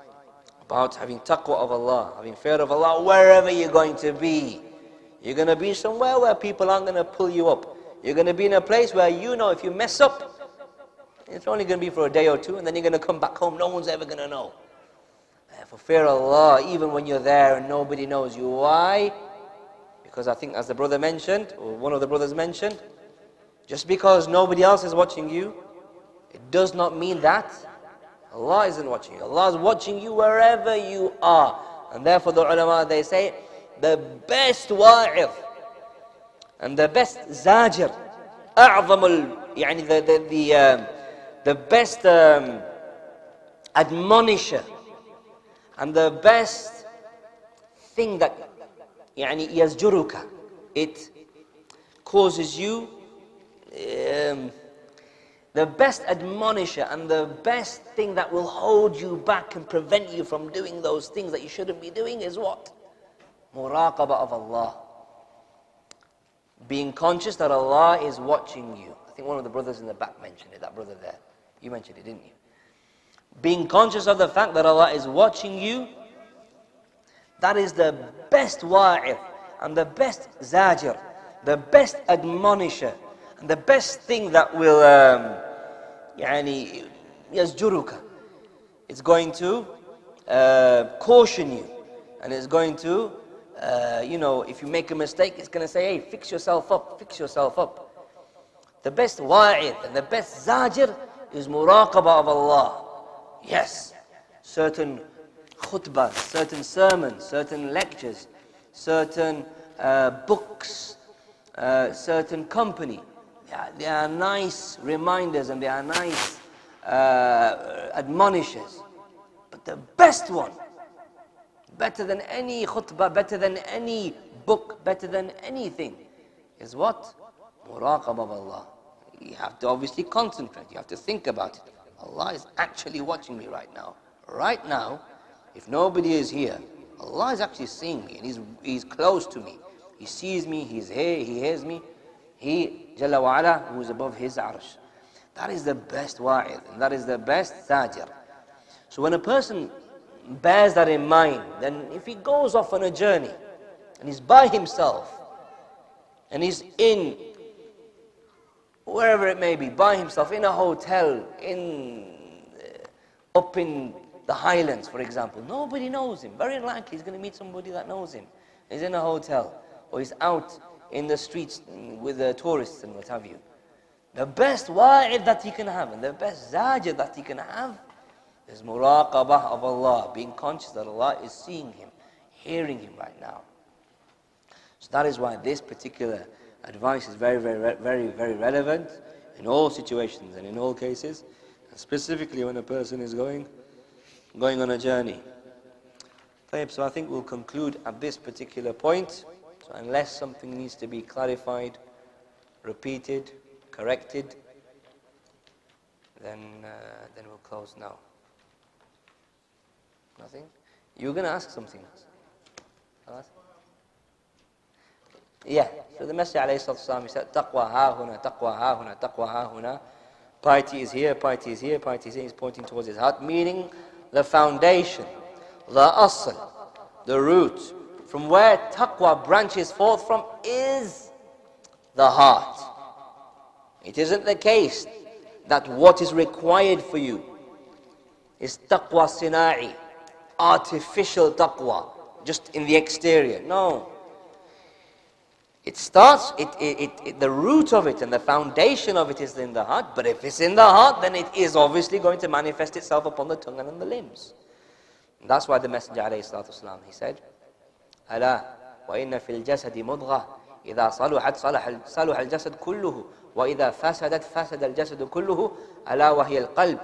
about having taqwa of Allah, having fear of Allah wherever you're going to be. You're going to be somewhere where people aren't going to pull you up. You're going to be in a place where you know if you mess up, it's only going to be for a day or two, and then you're going to come back home. No one's ever going to know for fear of Allah, even when you're there and nobody knows you. Why? Because I think, as the brother mentioned, or one of the brothers mentioned, just because nobody else is watching you, it does not mean that Allah isn't watching you. Allah is watching you wherever you are. And therefore, the ulama they say, the best wa'if and the best zajir, أعظم يعني the the the, um, the best um, admonisher and the best thing that يعني يزجرك it causes you um, the best admonisher and the best thing that will hold you back and prevent you from doing those things that you shouldn't be doing is what? Muraqabah of Allah. Being conscious that Allah is watching you. I think one of the brothers in the back mentioned it, that brother there. You mentioned it, didn't you? being conscious of the fact that Allah is watching you, that is the best wa'if and the best zajir, the best admonisher, and the best thing that will, um, يعني, يزجرك. It's going to uh, caution you, and it's going to, uh, you know, if you make a mistake, it's going to say, hey, fix yourself up, fix yourself up. The best wa'id and the best zajir is muraqabah of Allah. Yes, certain khutbah, certain sermons, certain lectures, certain uh, books, uh, certain company. They are, nice reminders and they are nice uh. But the best one, better than any khutbah, better than any book, better than anything, is what? Muraqab of Allah. You have to obviously concentrate, you have to think about it. Allah is actually watching me right now. Right now, if nobody is here, Allah is actually seeing me and He's, he's close to me. He sees me, He's here, He hears me. He, Jalla wa'ala, who is above His arsh. That is the best wa'id, and that is the best zajir. So when a person bears that in mind, then if he goes off on a journey, and he's by himself, and he's in wherever it may be, by himself, in a hotel, in uh, up in the highlands, for example. Nobody knows him. Very likely he's going to meet somebody that knows him. He's in a hotel, or he's out in the streets with the tourists and what have you. The best wa'id that he can have, and the best zajr that he can have, is muraqabah of Allah, being conscious that Allah is seeing him, hearing him right now. So that is why this particular advice is very, very, very, very relevant in all situations and in all cases, and specifically when a person is going, going on a journey. So I think we'll conclude at this particular point. So unless something needs to be clarified, repeated, corrected, then, uh, then we'll close now. Nothing? You're going to ask something. Yeah. So the Messenger alayhi he said, Taqwa ha huna, taqwa ha huna, taqwa ha huna. Piety is here, piety is here, piety is here. He's pointing towards his heart, meaning the foundation, the asl, the root, from where taqwa branches forth from is the heart. It isn't the case that what is required for you is taqwa sina'i, artificial taqwa, just in the exterior. No. It starts, it, it, it, the root of it and the foundation of it is in the heart. But if it's in the heart, then it is obviously going to manifest itself upon the tongue and on the limbs. And that's why the Messenger والسلام, he said, ألا وإن في الجسد مضغة إذا صلحت صلح صلح الجسد كله وإذا فسدت فسد الجسد كله ألا وهي القلب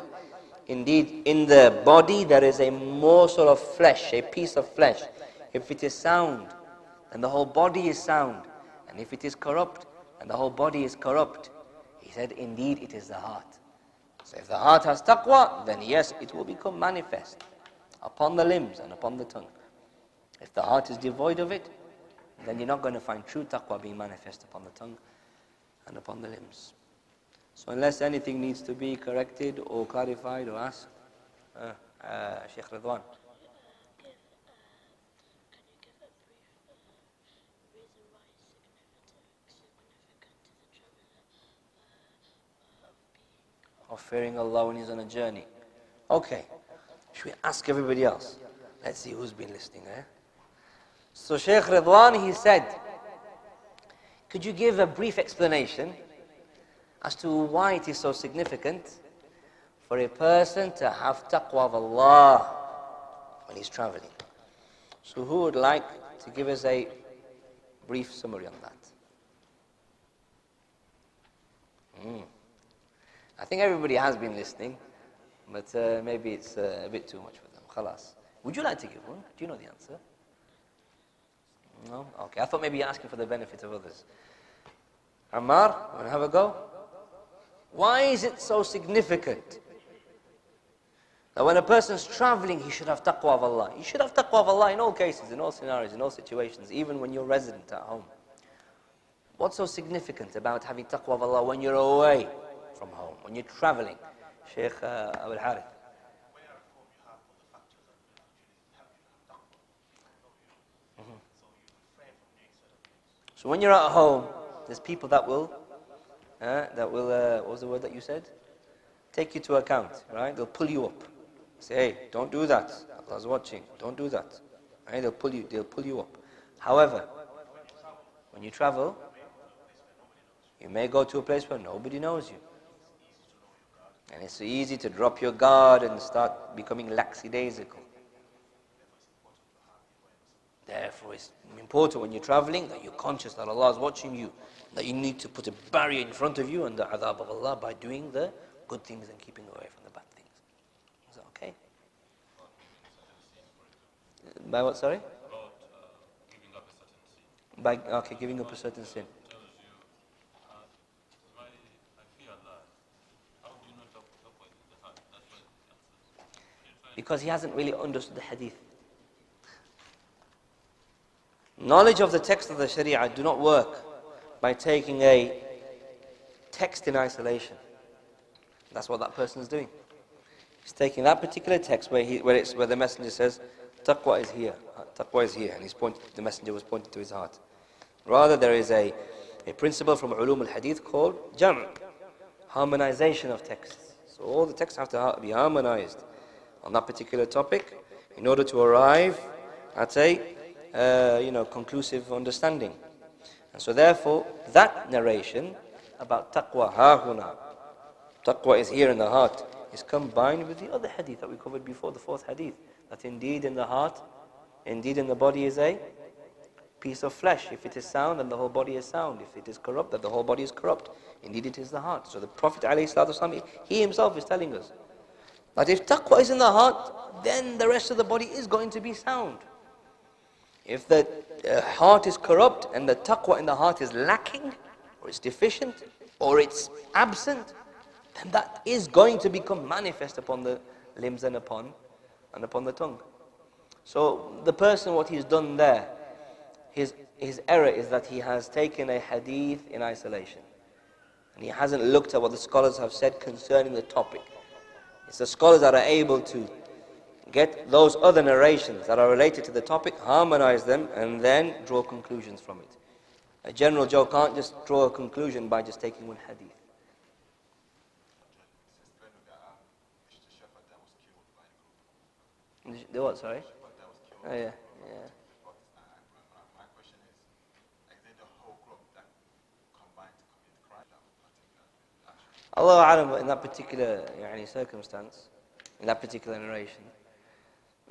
Indeed, in the body there is a morsel of flesh, a piece of flesh. If it is sound, then the whole body is sound. And if it is corrupt, and the whole body is corrupt, he said, indeed it is the heart. So if the heart has taqwa, then yes, it will become manifest upon the limbs and upon the tongue. If the heart is devoid of it, then you're not going to find true taqwa being manifest upon the tongue and upon the limbs. So unless anything needs to be corrected or clarified or asked, uh, uh, Sheikh. Of fearing Allah when he's on a journey. Okay, should we ask everybody else? Let's see who's been listening eh? So Shaykh Ridwan, he said, could you give a brief explanation as to why it is so significant for a person to have taqwa of Allah when he's traveling? So who would like to give us a brief summary on that? Mm. I think everybody has been listening, but uh, maybe it's uh, a bit too much for them. Khalas. Would you like to give one? Do you know the answer? No? Okay. I thought maybe you're asking for the benefit of others. Ammar, want to have a go? Why is it so significant that when a person's traveling, he should have taqwa of Allah? He should have taqwa of Allah in all cases, in all scenarios, in all situations, even when you're resident at home. What's so significant about having taqwa of Allah when you're away? From home. When you're traveling, Sheikh uh, Abu Harith. Mm-hmm. So when you're at home, there's people that will, uh, that will, uh, what was the word that you said? Take you to account, right? They'll pull you up. Say, hey, don't do that. Allah's watching. Don't do that. Right? They'll pull you. They'll pull you up. However, when you travel, you may go to a place where nobody knows you. And it's so easy to drop your guard and start becoming lackadaisical. Therefore, it's important when you're traveling that you're conscious that Allah is watching you, that you need to put a barrier in front of you and the adhab of Allah by doing the good things and keeping away from the bad things. Is that okay? By what, sorry? By, okay, giving up a certain sin. Because he hasn't really understood the hadith. Knowledge of the text of the Sharia do not work by taking a text in isolation. That's what that person is doing. He's taking that particular text where, he, where, it's, where the messenger says, taqwa is here. Taqwa is here, and he's pointing, the messenger was pointing to his heart. Rather, there is a, a principle from ulum al-hadith called jam', harmonization of texts. So all the texts have to be harmonized on that particular topic in order to arrive at a uh, you know, conclusive understanding. And so therefore, that narration about taqwa, hahuna, taqwa is here in the heart, is combined with the other hadith that we covered before, the fourth hadith, that indeed in the heart, indeed in the body is a piece of flesh. If it is sound, then the whole body is sound. If it is corrupt, then the whole body is corrupt. Indeed, it is the heart. So the Prophet ﷺ, he himself is telling us that if taqwa is in the heart, then the rest of the body is going to be sound. If the uh, heart is corrupt and the taqwa in the heart is lacking, or it's deficient, or it's absent, then that is going to become manifest upon the limbs and upon and upon the tongue. So the person, what he's done there, his his error is that he has taken a hadith in isolation, and he hasn't looked at what the scholars have said concerning the topic. It's the scholars that are able to get those other narrations that are related to the topic, harmonize them, and then draw conclusions from it. A general Joe can't just draw a conclusion by just taking one hadith. The what, sorry? Oh, yeah, yeah. Allah Alam, in that particular yani, circumstance, in that particular narration,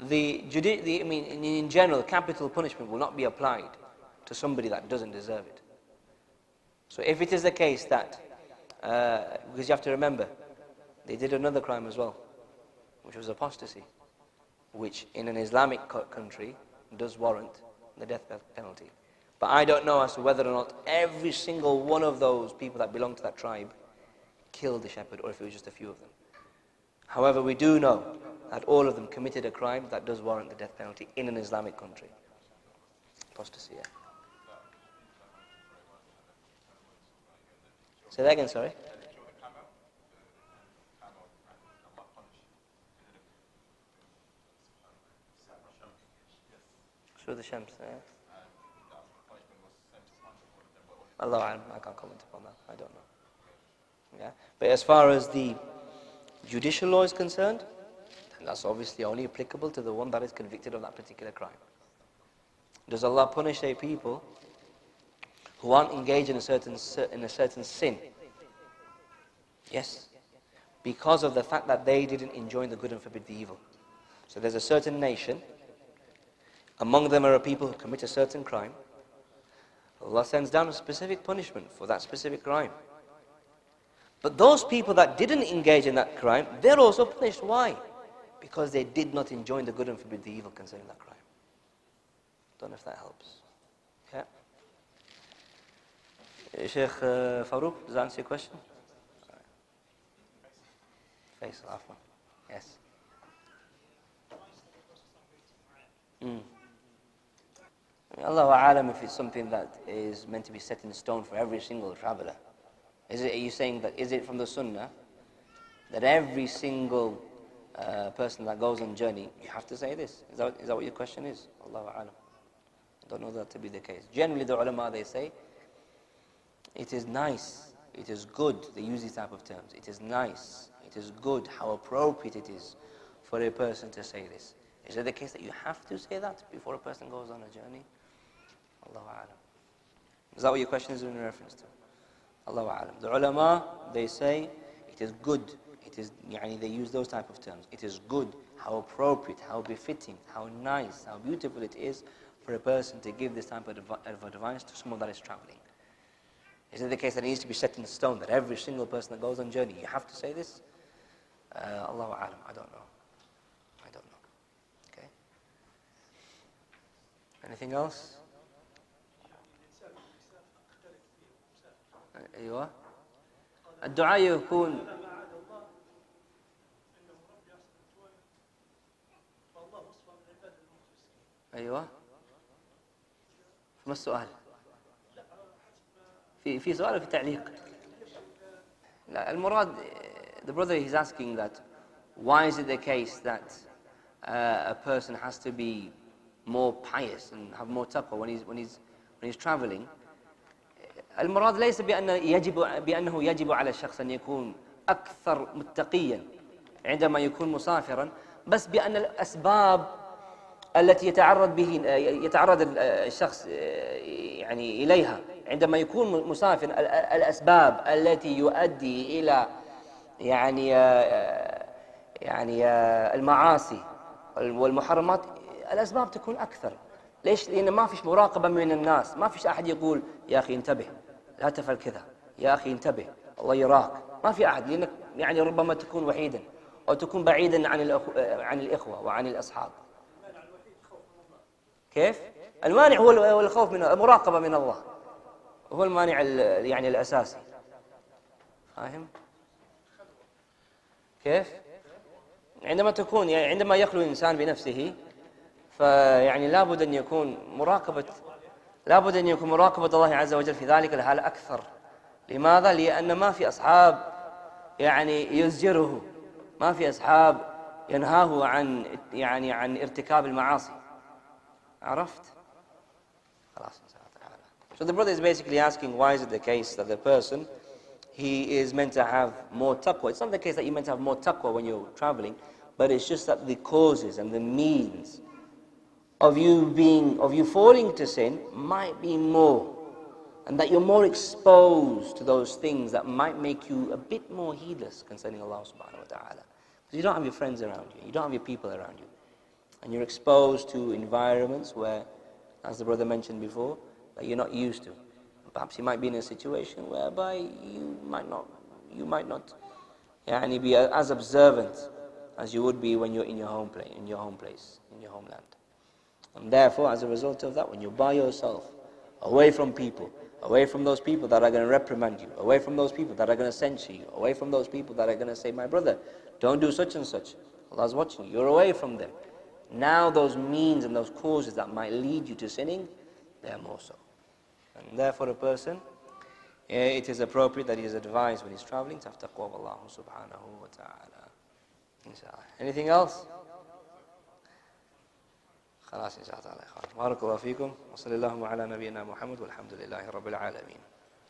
the, the I mean, in, in general, capital punishment will not be applied to somebody that doesn't deserve it. So if it is the case that, uh, because you have to remember, they did another crime as well, which was apostasy, which in an Islamic country does warrant the death penalty. But I don't know as to whether or not every single one of those people that belong to that tribe killed the shepherd, or if it was just a few of them. However, we do know that all of them committed a crime that does warrant the death penalty in an Islamic country. Apostasy, yeah. Say that again, sorry. Through the Shams, yeah. Allah, I can't comment upon that. I don't know. Yeah. But as far as the judicial law is concerned, then that's obviously only applicable to the one that is convicted of that particular crime. Does Allah punish a people who aren't engaged in a certain, in a certain sin? Yes. Because of the fact that they didn't enjoin the good and forbid the evil. So there's a certain nation, among them are people who commit a certain crime. Allah sends down a specific punishment for that specific crime. But those people that didn't engage in that crime, they're also punished. Why? Because they did not enjoin the good and forbid the evil concerning that crime. Don't know if that helps. Yeah. Sheikh uh, Farouk, does that answer your question? Faisal, Afwan. Yes. Mm. Allah Alam if it's something that is meant to be set in stone for every single traveler. Is it, are you saying that, is it from the Sunnah that every single uh, person that goes on journey, you have to say this? Is that, is that what your question is? Allahu Alam. I don't know that to be the case. Generally, the ulama, they say, it is nice, it is good, they use these type of terms. It is nice, it is good, how appropriate it is for a person to say this. Is it the case that you have to say that before a person goes on a journey? Allahu Alam. Is that what your question is in reference to? Allahu Alam. The ulama, they say it is good. It is, they use those type of terms. It is good, how appropriate, how befitting, how nice, how beautiful it is for a person to give this type of advice to someone that is traveling. Is it the case that it needs to be set in stone that every single person that goes on journey, you have to say this? Uh, Allahu Alam, I don't know. I don't know. Okay. Anything else? أيوة الدعاء يكون أيوة ما السؤال في في سؤال في تعليق لا المراد the brother is asking that why is it the case that uh, a person has to be more pious and have more taqwa when he's, when he's, when he's traveling. المراد ليس بأن يجب بأنه يجب على الشخص أن يكون أكثر متقيا عندما يكون مسافرا بس بأن الأسباب التي يتعرض به يتعرض الشخص يعني إليها عندما يكون مسافر الأسباب التي يؤدي إلى يعني يعني المعاصي والمحرمات الأسباب تكون أكثر ليش؟ لأن ما فيش مراقبة من الناس ما فيش أحد يقول يا أخي انتبه لا تفعل كذا يا أخي انتبه الله يراك ما في أحد لأنك يعني ربما تكون وحيدا أو تكون بعيدا عن عن الإخوة وعن الأصحاب كيف؟ المانع هو الخوف من المراقبة من الله هو المانع يعني الأساسي فاهم؟ كيف؟ عندما تكون يعني عندما يخلو الإنسان بنفسه فيعني لابد أن يكون مراقبة لابد أن يكون مراقبة الله عز وجل في ذلك الحال أكثر لماذا؟ لأن ما في أصحاب يعني يزجره ما في أصحاب ينهاه عن يعني عن ارتكاب المعاصي عرفت؟ خلاص So the brother is basically asking why is it the case that the person he is meant to have more taqwa. It's not the case that you're meant to have more taqwa when you're traveling, but it's just that the causes and the means of you being of you falling to sin might be more and that you're more exposed to those things that might make you a bit more heedless concerning Allah subhanahu wa ta'ala. Because you don't have your friends around you, you don't have your people around you. And you're exposed to environments where, as the brother mentioned before, that you're not used to. Perhaps you might be in a situation whereby you might not you might not yani, be as observant as you would be when you're in your home place, in your home place, in your homeland. And therefore, as a result of that, when you're by yourself, away from people, away from those people that are going to reprimand you, away from those people that are going to censure you, away from those people that are going to say, my brother, don't do such and such. Allah's watching you. You're away from them. Now those means and those causes that might lead you to sinning, they're more so. And therefore a person, eh, it is appropriate that he is advised when he's traveling to have taqwa of Allah subhanahu wa ta'ala. Anything else? خلاص إن شاء الله تعالى بارك الله فيكم وصلى اللهم على نبينا محمد والحمد لله رب العالمين.